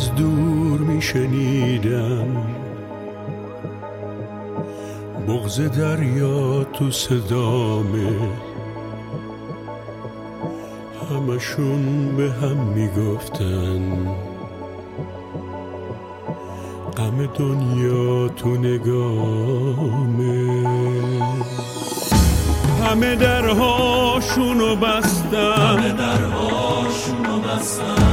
از دور میشنیدم بغز دریا تو صدامه. همشون به هم می‌گفتن غم دنیا تو نگامه. همه درهاشونو بستم. همه درهاشونو بستم.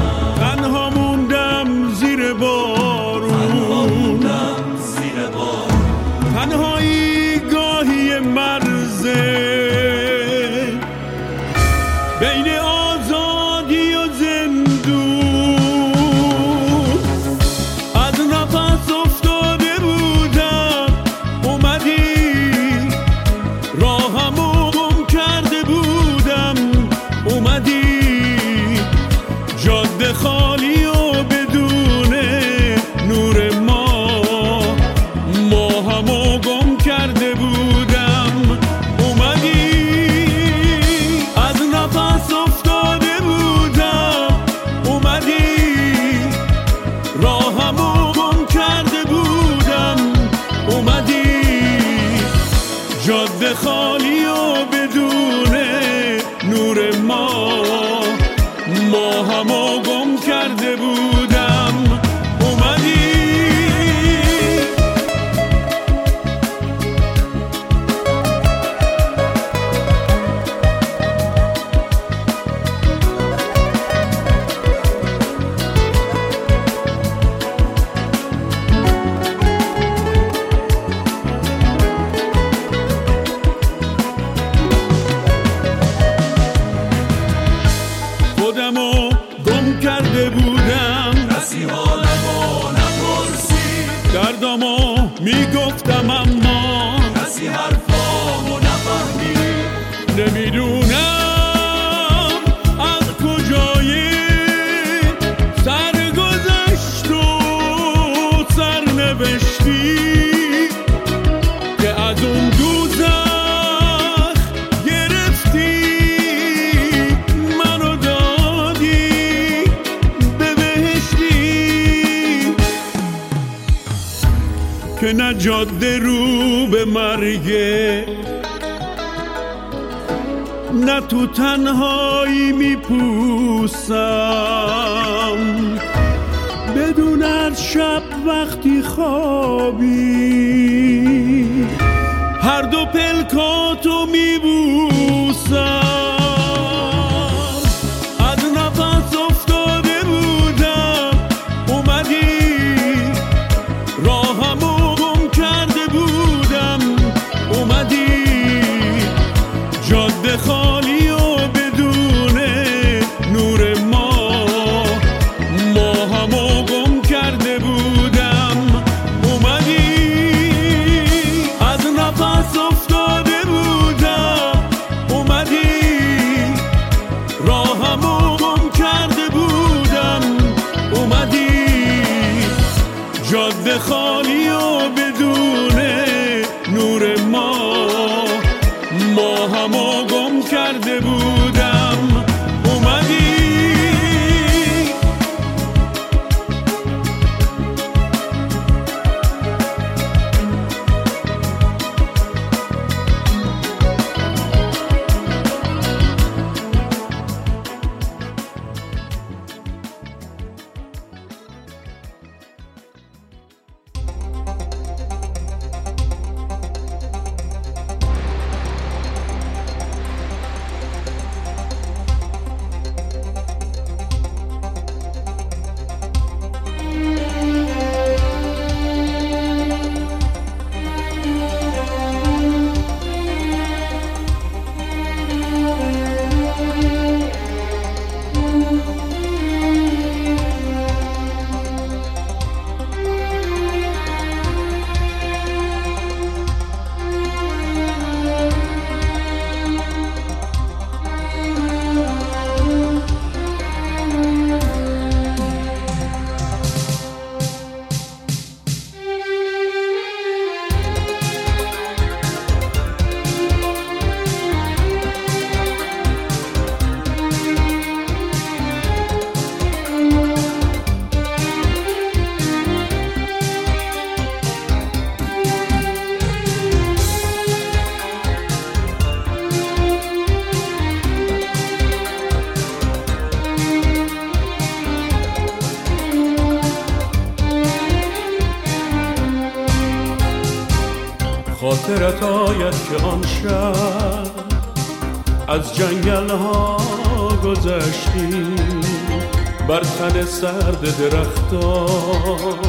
سرد درختان.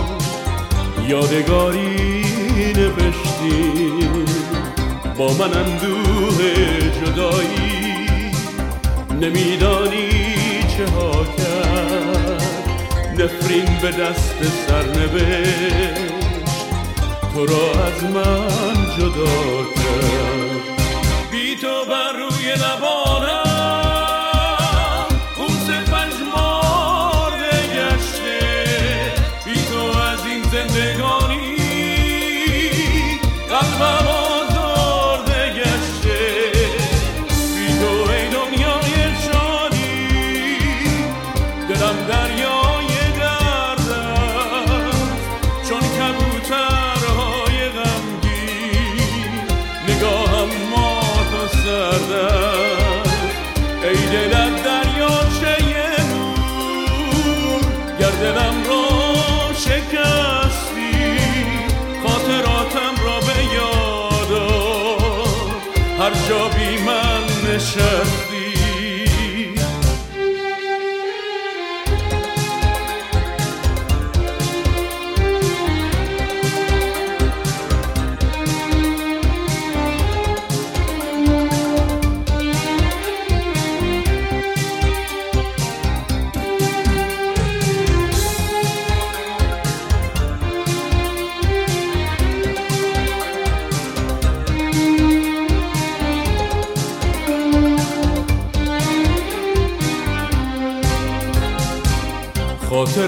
یادگاری نوشتیم با من اندوه جدایی. نمیدانی چه ها کرد. نفرین به دست سرنوشت. تو را از من جدا pressure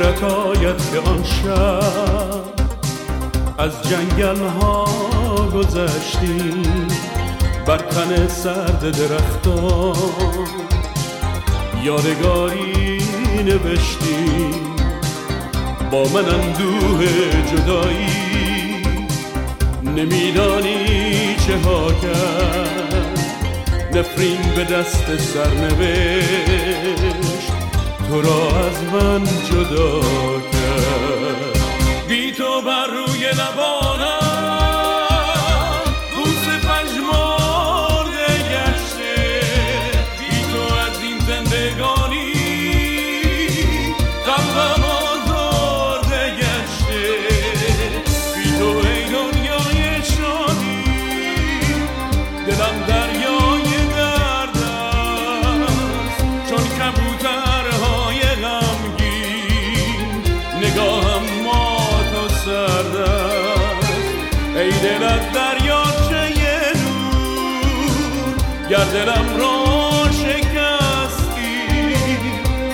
خاطرت آید که آن شب از جنگل ها گذشتیم بر تن سرد درختان یادگاری نوشتیم با من اندوه جدایی نمیدانی چه ها کرد. نفرین به دست سرنوشت. تو را از من جدا کرد. بی تو بر روی لبانم دلم را شکستی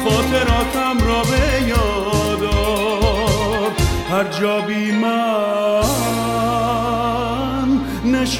خاطراتم را به یادار هر جا بی من نشستی.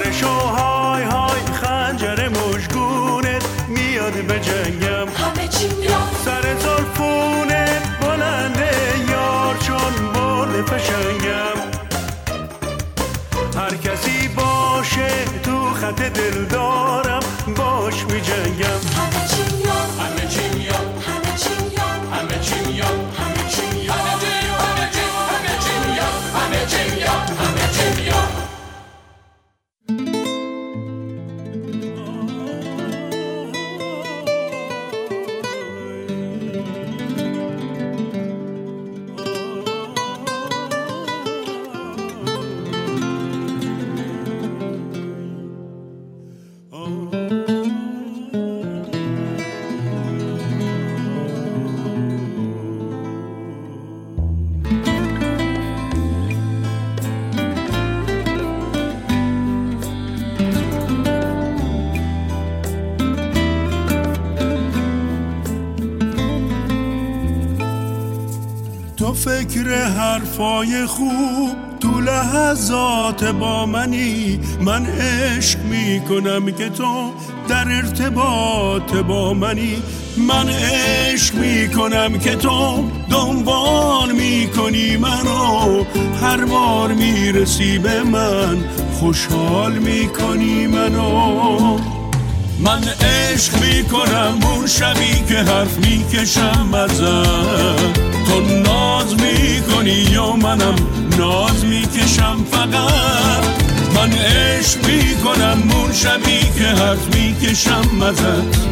سر شو های های خنجر مشگونت میاد به جنگم. همه چی سر زلفونه بلنده یار چون برد پشنگم هر کسی باشه تو خط دلدار حرفای خوب تو لحظات با منی. من عشق می‌کنم که تو در ارتباط با منی. من عشق می‌کنم که تو دنبال می‌کنی منو. هر بار می‌رسی به من خوشحال می‌کنی منو. من عشق می‌کنم اون شبی که حرف می‌کشم ازم تو ناز می‌کنی یا منم ناز می‌کشم فقط؟ من عشق می‌کنم اون شبی که حرف می‌کشم ازت.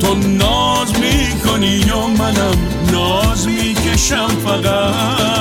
تو ناز می‌کنی یا منم ناز می‌کشم فقط؟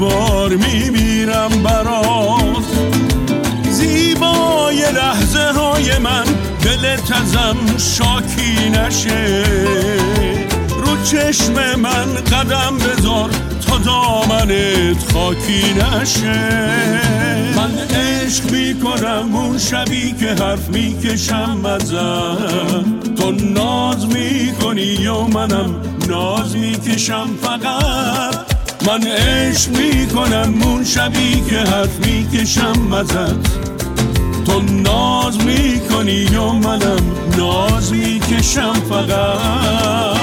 بار میمیرم برات. زیبای لحظه های من دل تزم شاکی نشه. رو چشم من قدم بذار تا دامنت خاکی نشه. من عشق می‌کنم اون شبی که حرف می‌کشم ازم. تو ناز می‌کنی یا منم ناز می‌کشم فقط؟ من عشق می‌کنم اون شبی که حرف می‌کشم ازت تو ناز می‌کنی یا منم ناز می‌کشم فقط.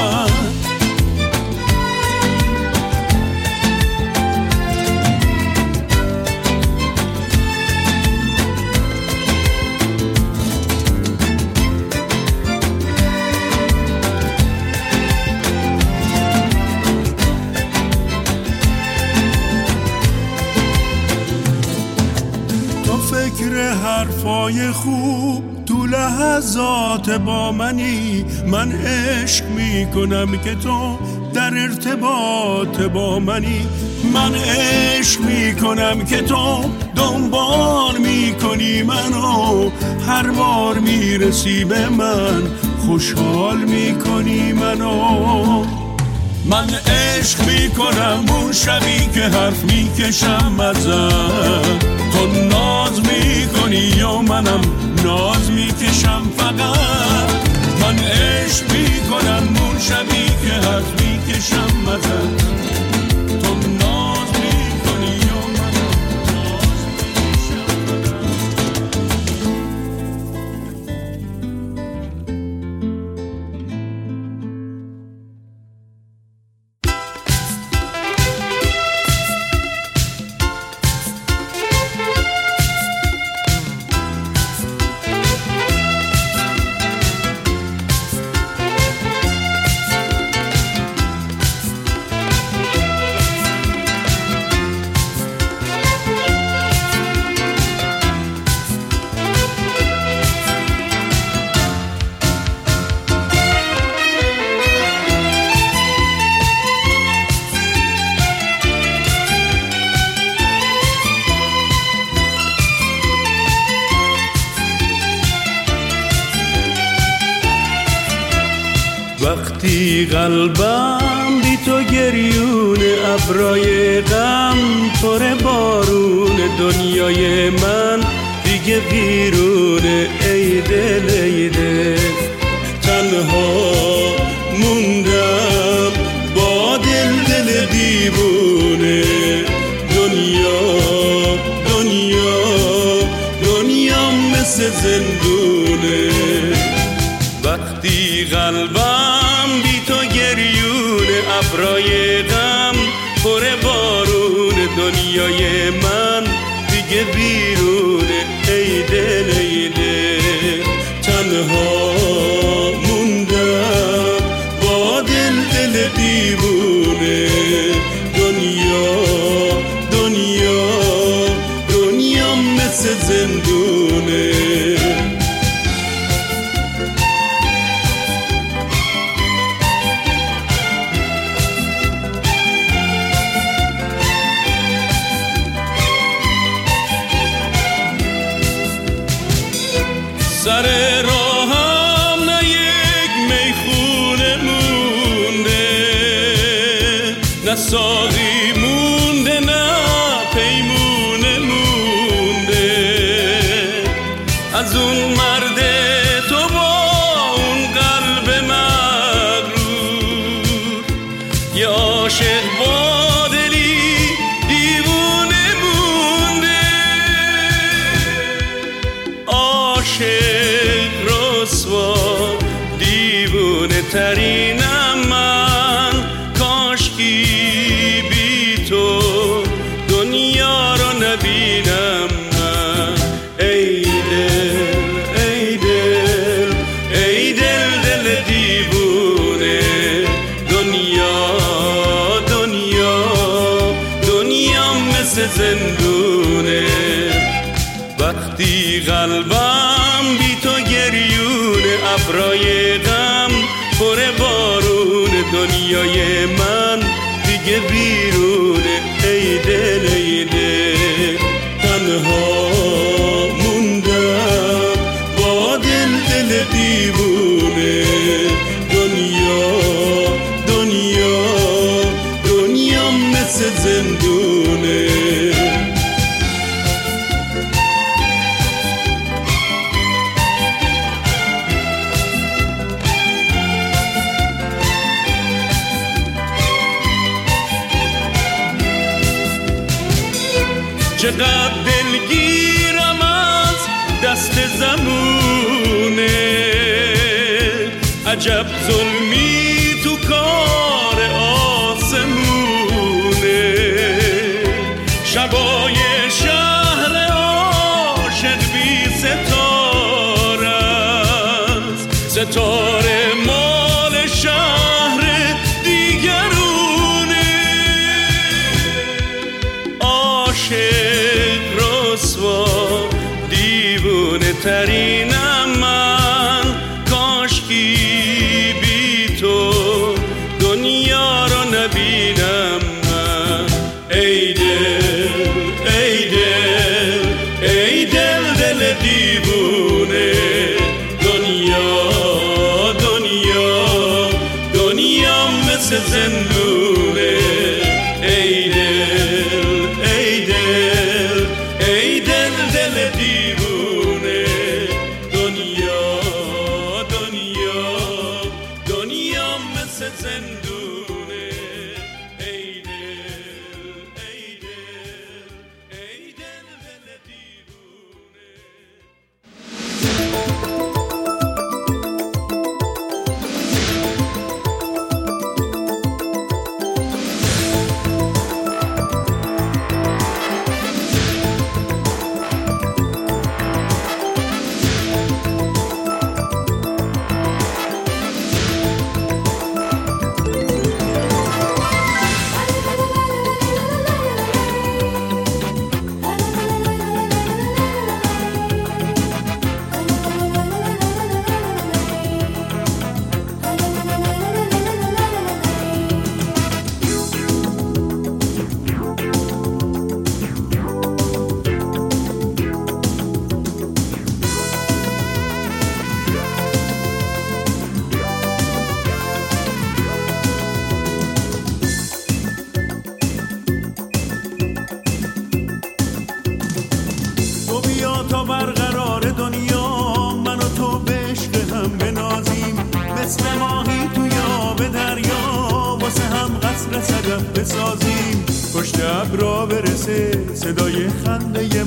حرفای خوب تو لحظات با منی. من عشق می‌کنم که تو در ارتباط با منی. من عشق می‌کنم که تو دنبال می‌کنی منو. هر بار می‌رسی به من خوشحال می‌کنی منو. من عشق می‌کنم اون شبی که حرف می‌کشم ازم. تو ناز می‌کنی یا منم ناز می‌کشم فقط؟ من عشق می‌کنم اون شبی که حرف می‌کشم ازم. So. عجب ظلمی تو کار آسمونه. شبای شهر عاشق بی ستاره است. مال شهر دیگرونه. عاشق رسوا دیوونه ترین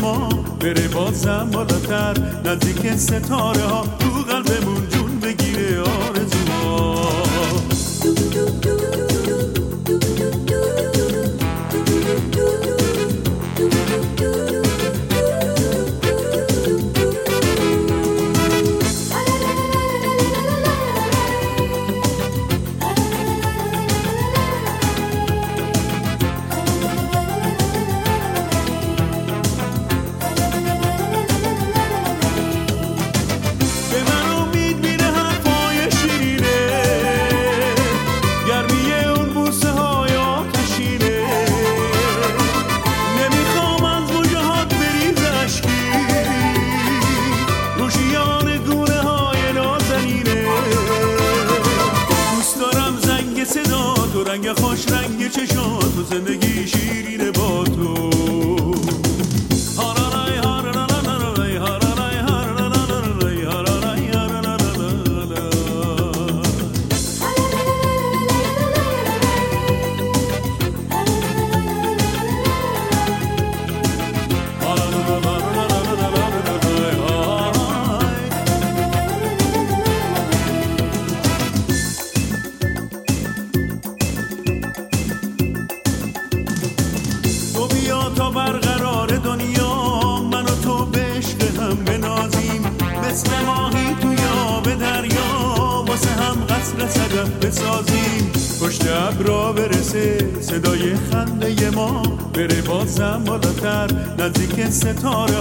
ما بره بازم بالاتر نزدیک ستاره ها تو قلب ما. Malzeme ستاره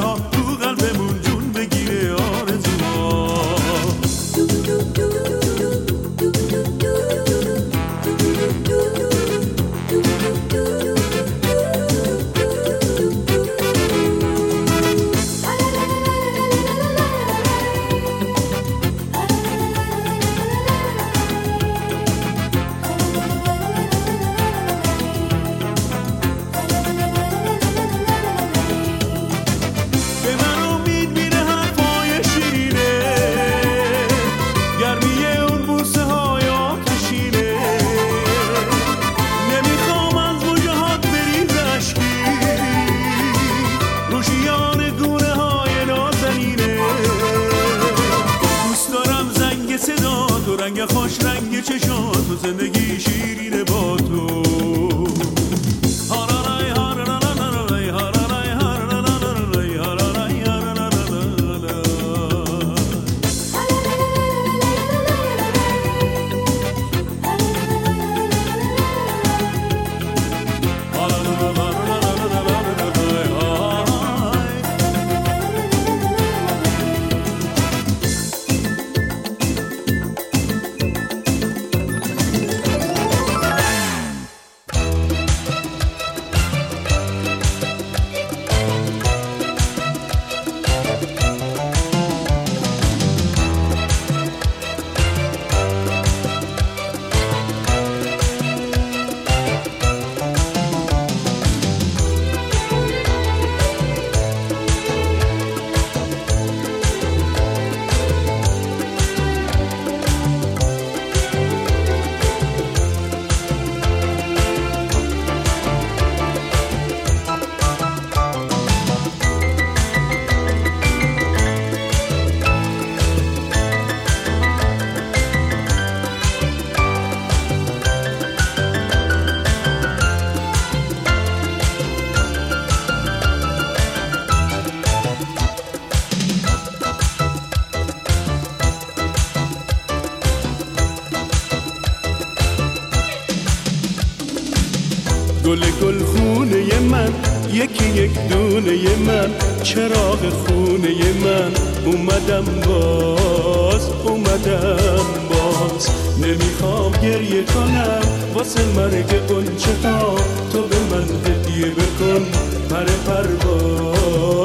یک دونه من چراغ خونه من. اومدم باز اومدم باز. نمی‌خوام گریه کنم واسه مرگ اون ها تو به من هدیه بکن پر پرواز.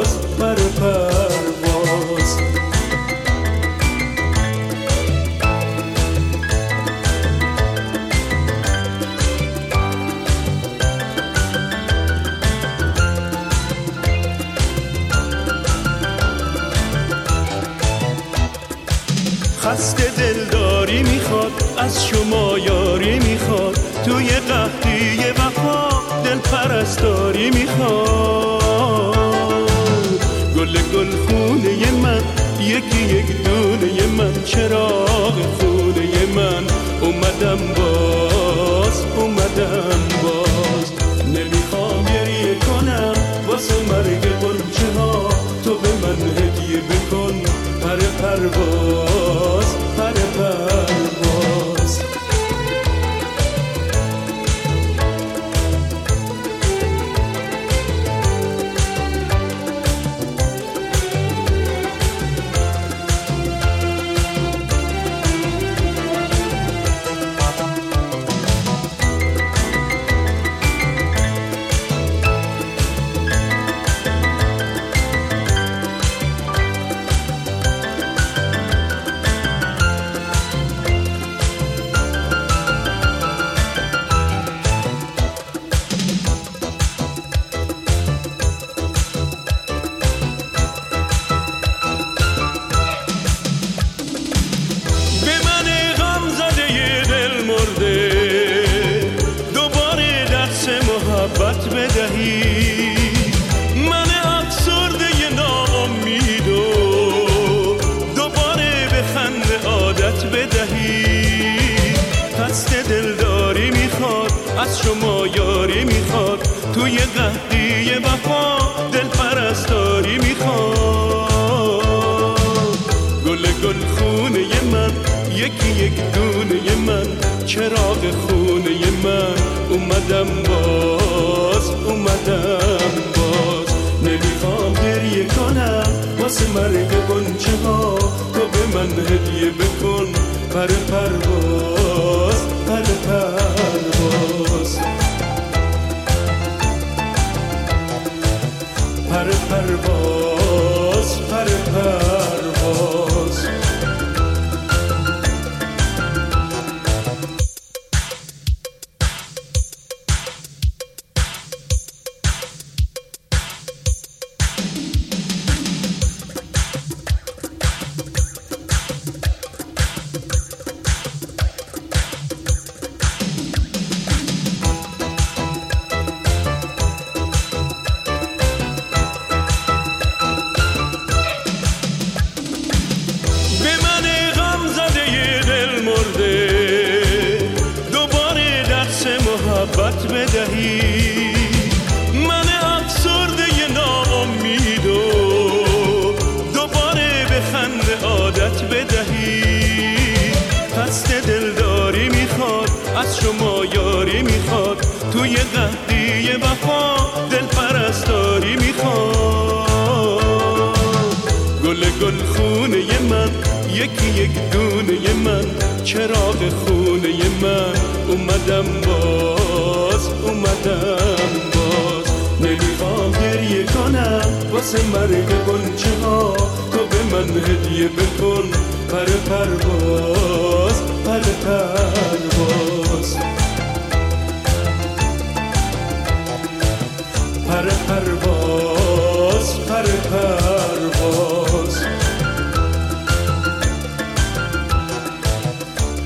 از شما یاری می‌خواد. توی قهدی وفا دل پرستاری می‌خواد. گل گل خونه من یکی یک دونه ی من چراغ خونه من. اومدم باز اومدم باز. نمی‌خوام گریه کنم واسه مرگ برچه ها تو به من هدیه بکن پر پرواز. وفا دل پرستاری می‌خواد گل گل خونه من یکی یک دونه من چراغ خونه من. اومدم باز اومدم باز. نمی‌خوام گریه کنم واسه مرگ گنچه ها تو به من هدیه بکن پر پرواز.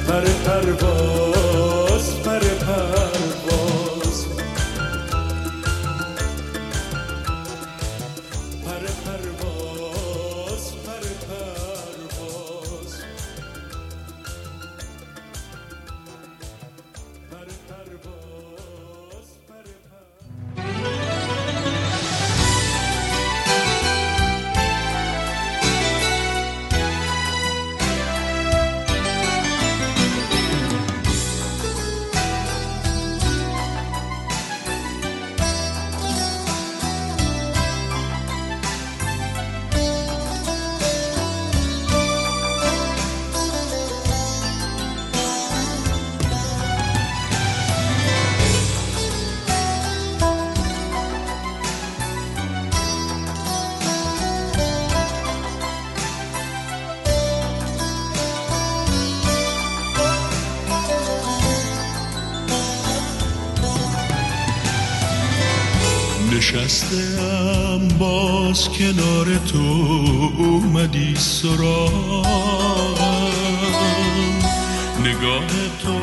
پر پرواز. سراغم. نگاه تو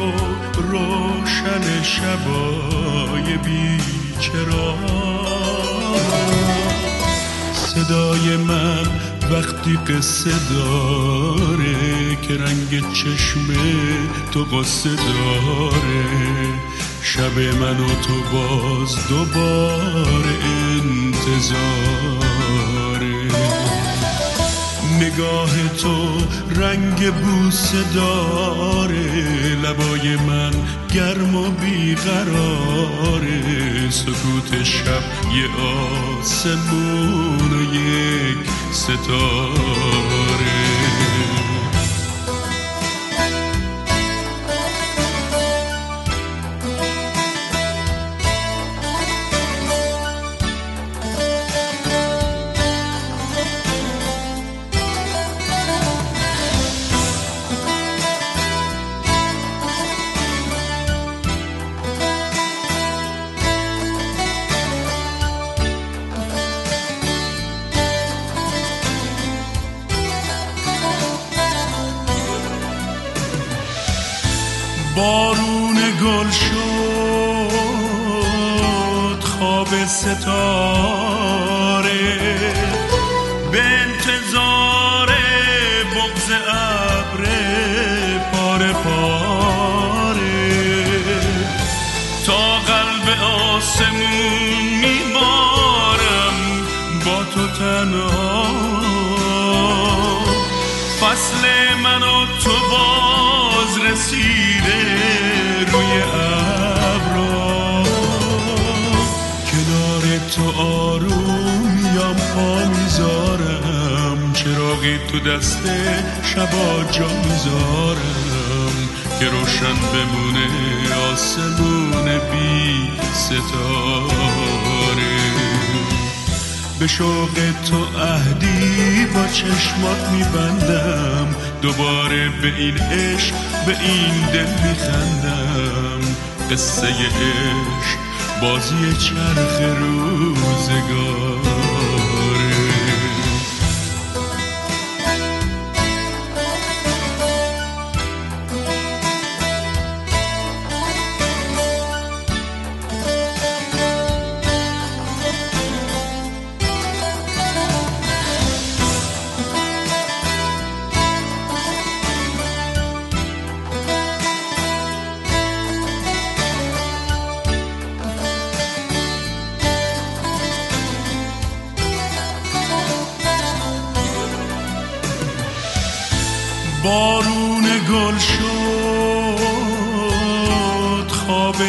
روشن شبای بی چرا صدای من وقتی قصه داره که رنگ چشم تو قصه داره. شب من و تو باز دوباره انتظاره. نگاه تو رنگ بوسه داره لبای من گرم و بیقراره سکوت شب یه آسمون و یک ستاره دست شبا جا می‌ذارم که روشن بمونه آسمون بی ستاره. به شوق تو عهدی با چشمات میبندم دوباره به این عشق به این دل میخندم. قصه عشق بازی چرخ روزگاره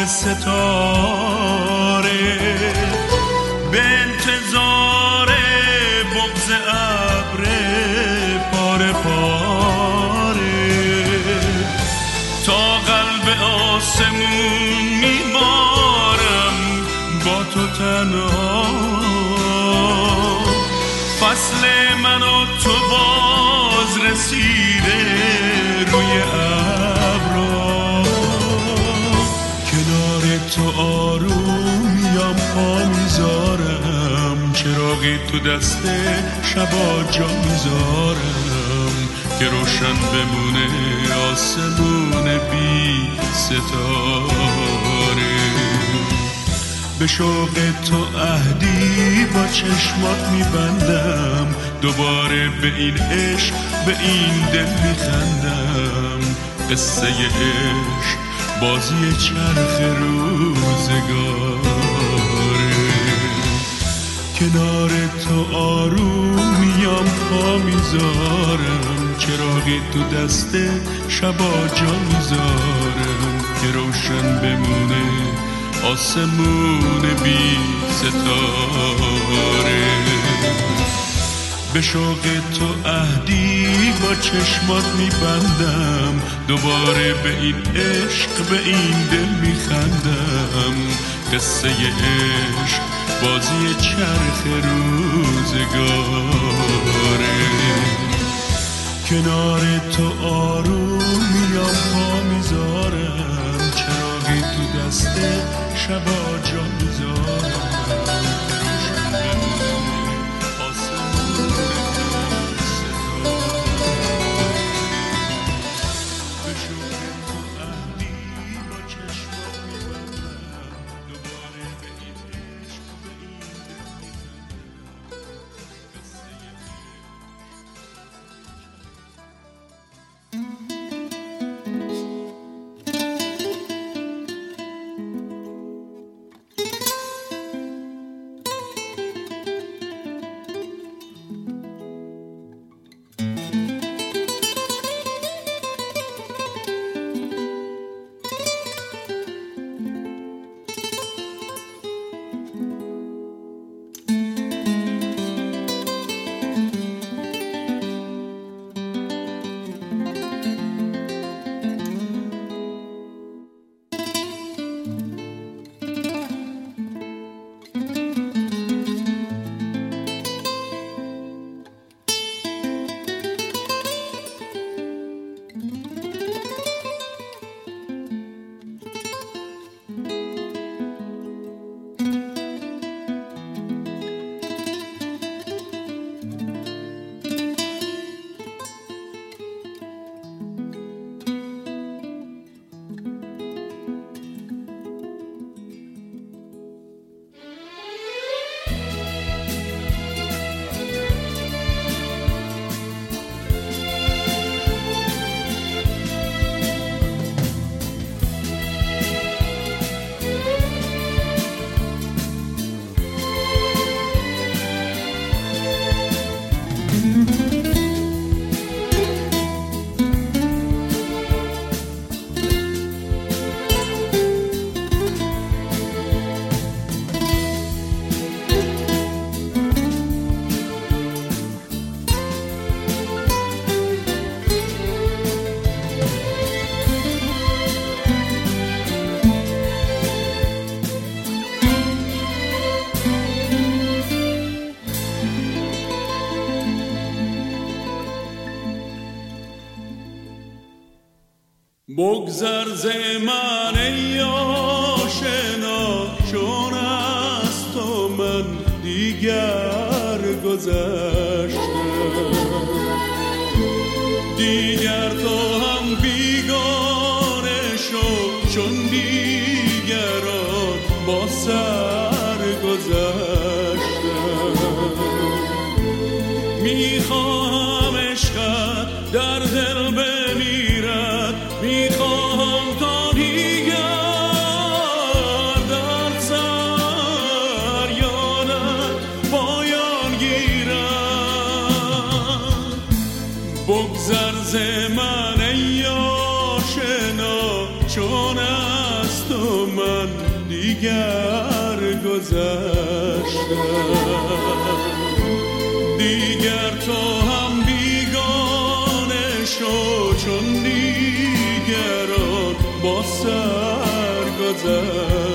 ستاره. به انتظار بغز ابر پاره پاره. تا قلب آسمون تو دست شبا جا می‌ذارم که روشن بمونه آسمون بی ستاره. به شوق تو عهدی با چشمات میبندم دوباره به این عشق به این دل میخندم. قصه عشق بازی چرخ روزگاره کنار تو آرومیم پا می‌ذارم چراغی تو دست شبا جا می‌ذارم که روشن بمونه آسمون بی ستاره. به شوق تو عهدی با چشمات میبندم دوباره به این عشق به این دل میخندم. قصه عشق بازی چرخ روزگاره. کنار تو آرومیم پا می‌ذارم. چراغی تو دست شبا جا بگذر زمان من ای آشنا چون از تو من دیگر گذشتم دیگر تو هم بیگانه شو چون دیگران با سر گذشتم می‌خوام words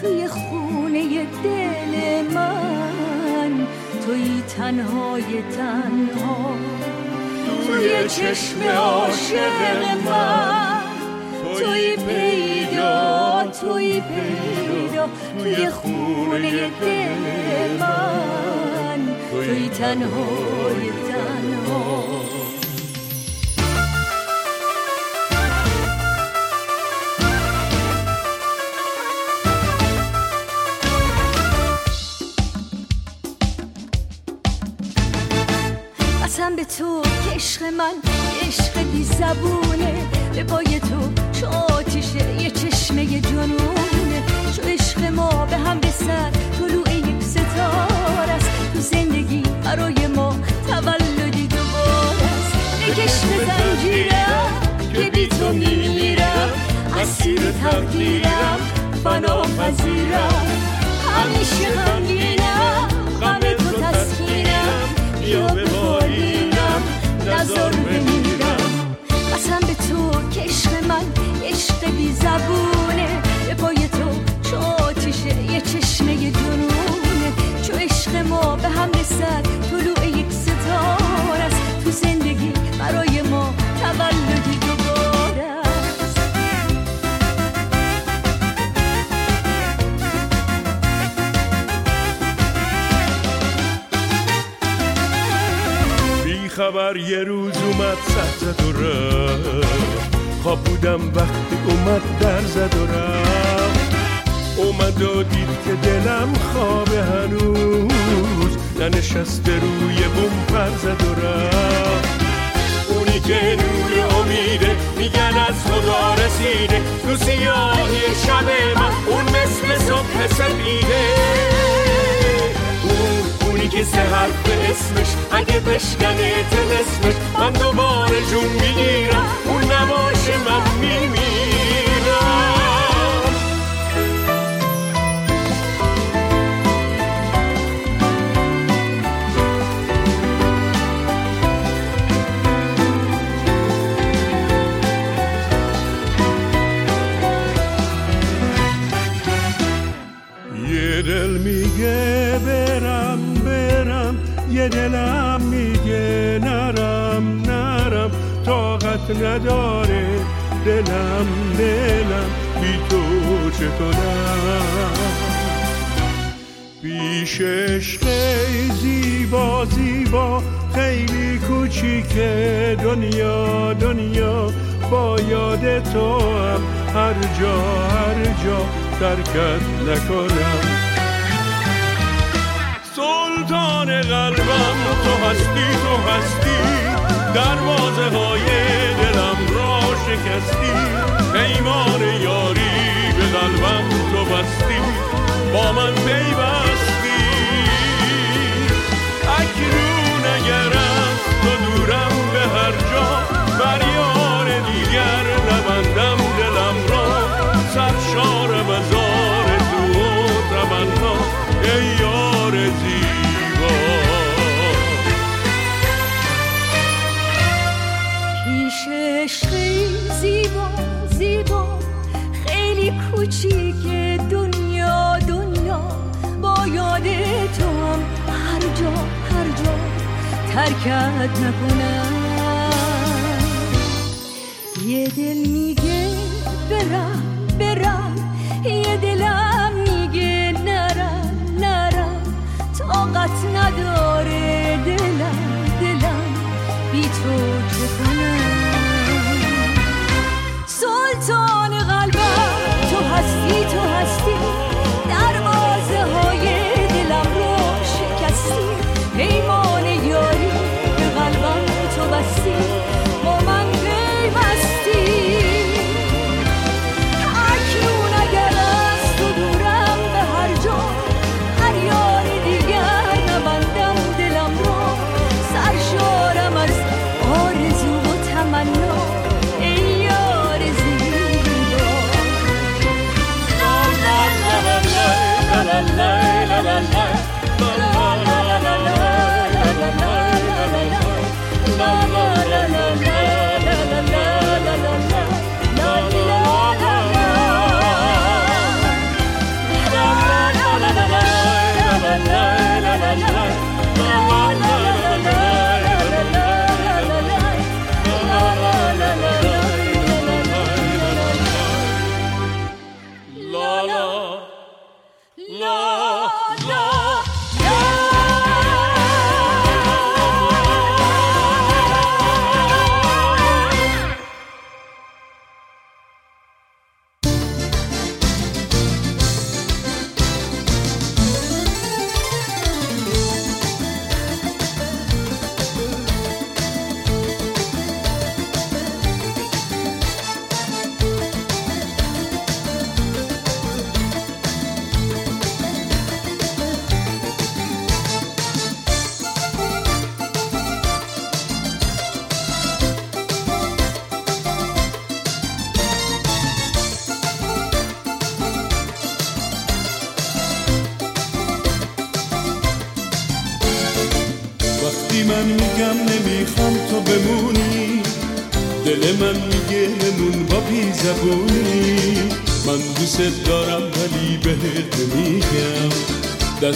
توی خونه دل من. توی تنهای تنها. توی چشم عاشق من. توی پیدا توی پیدا. توی خونه دل من. توی تنهای تنها. زبونه. به پای تو چو آتیشه یه چشمه جنونه. چو عشق ما به هم رسد طلوع یک ستاره است. تو زندگی برای ما تولدی دوباره است. بکش به زنجیرم که بی تو میمیرم اسیر تقدیرم سپیده اون اونی که سه حرف اسمش اگه بشکنه اسمش من دوباره جون طاقت نداره. دلم دلم بی تو چطورم پیش عشق زیبا زیبا خیلی کوچیکه دنیا دنیا. با یاد تو هم هر جا هر جا ترکت نکنم. سلطان قلبم تو هستی تو هستی. دروازه های دلم را شکستی. پیمان یاری به قلبم تو بستی. با من پیوستی حرکت نکنم. یه دل می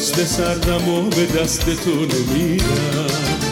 دست سردم و به دست تو نمیدم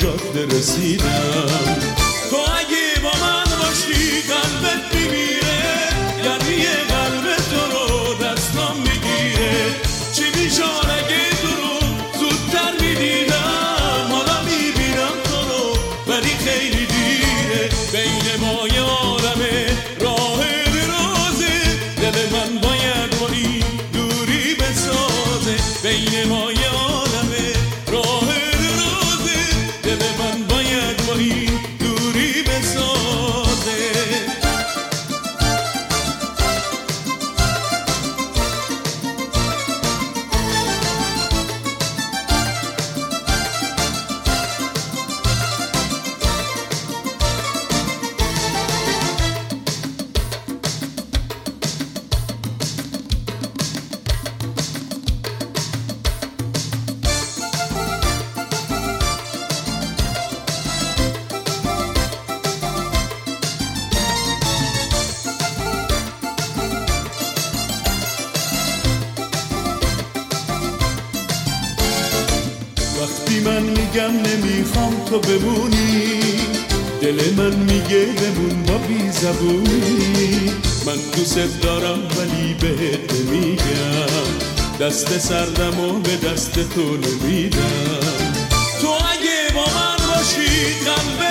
Ocak deresine. نبودی من دوست دارم ولی بهت میگم دست سردم و به دست تو نمیدم. تو اگه با من باشی قلبه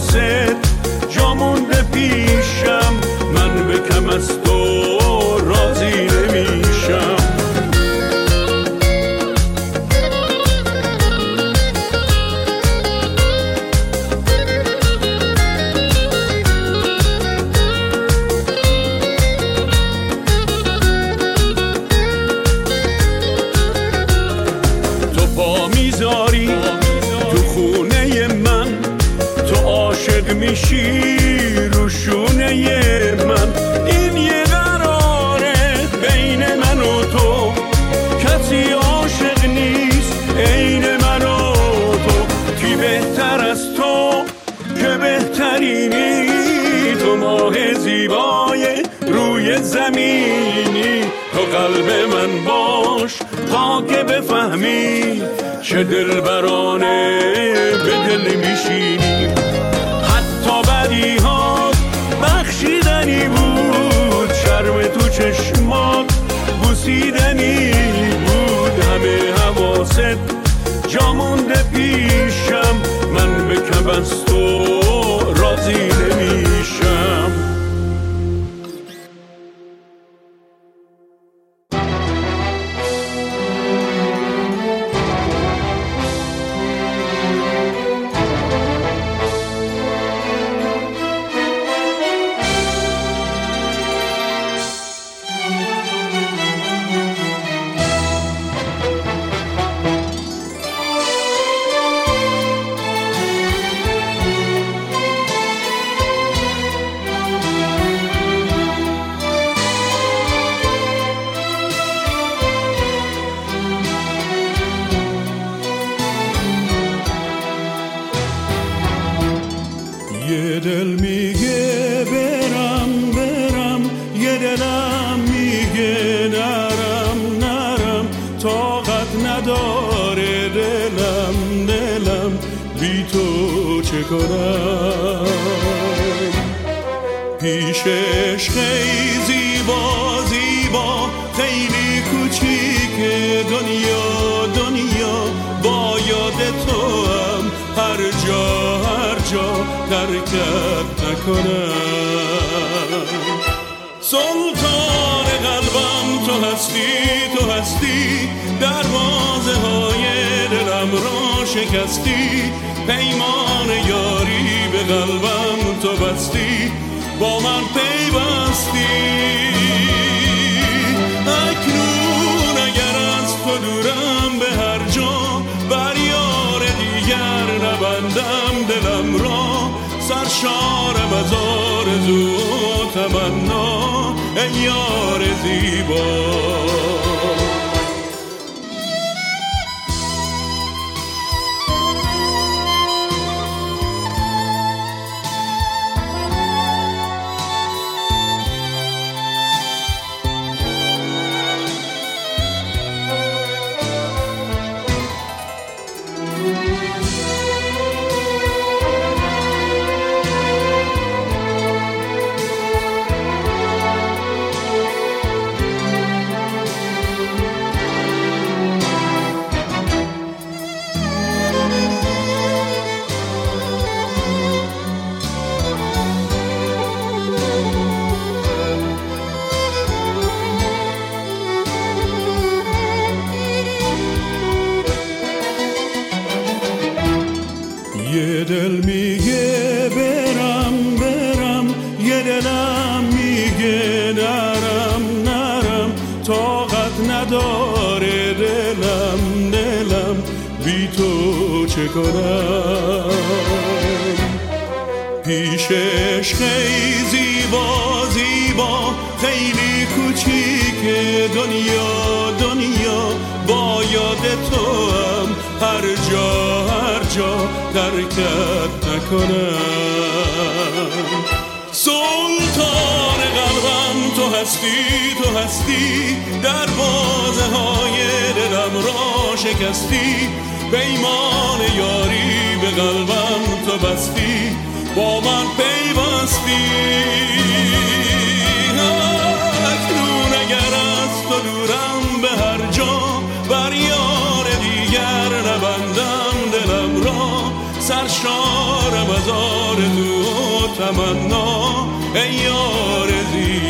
Say. طاقت نداره دلم دلم. بی تو چه کنم؟ پیشش خیلی زیبا زیبا. خیلی کوچیک دنیا دنیا. با یاد تو هم هر جا هر جا ترکت نکنم. سلطان تو هستی تو هستی دروازه های دلم را شکستی. پیمان یاری به قلبم تو بستی با من پیوستی. اکنون اگر از تو دورم به هر جا بر یار دیگر نبندم دلم را. سرشارم از آرزو و ای یار زیبا. خیلی زیبا زیبا خیلی کوچیک دنیا دنیا. با یاد تو هم هر جا هر جا ترکت نکنم. سلطان قلبم تو هستی تو هستی. دروازه های دلم را شکستی. پیمان یاری به قلبم تو بستی. با من پیوستی. اکنون اگر از تو دورم به هر جا بر یار دیگر نبندم دلم را. سرشارم از آرزو و تمنا ای یار زیبا.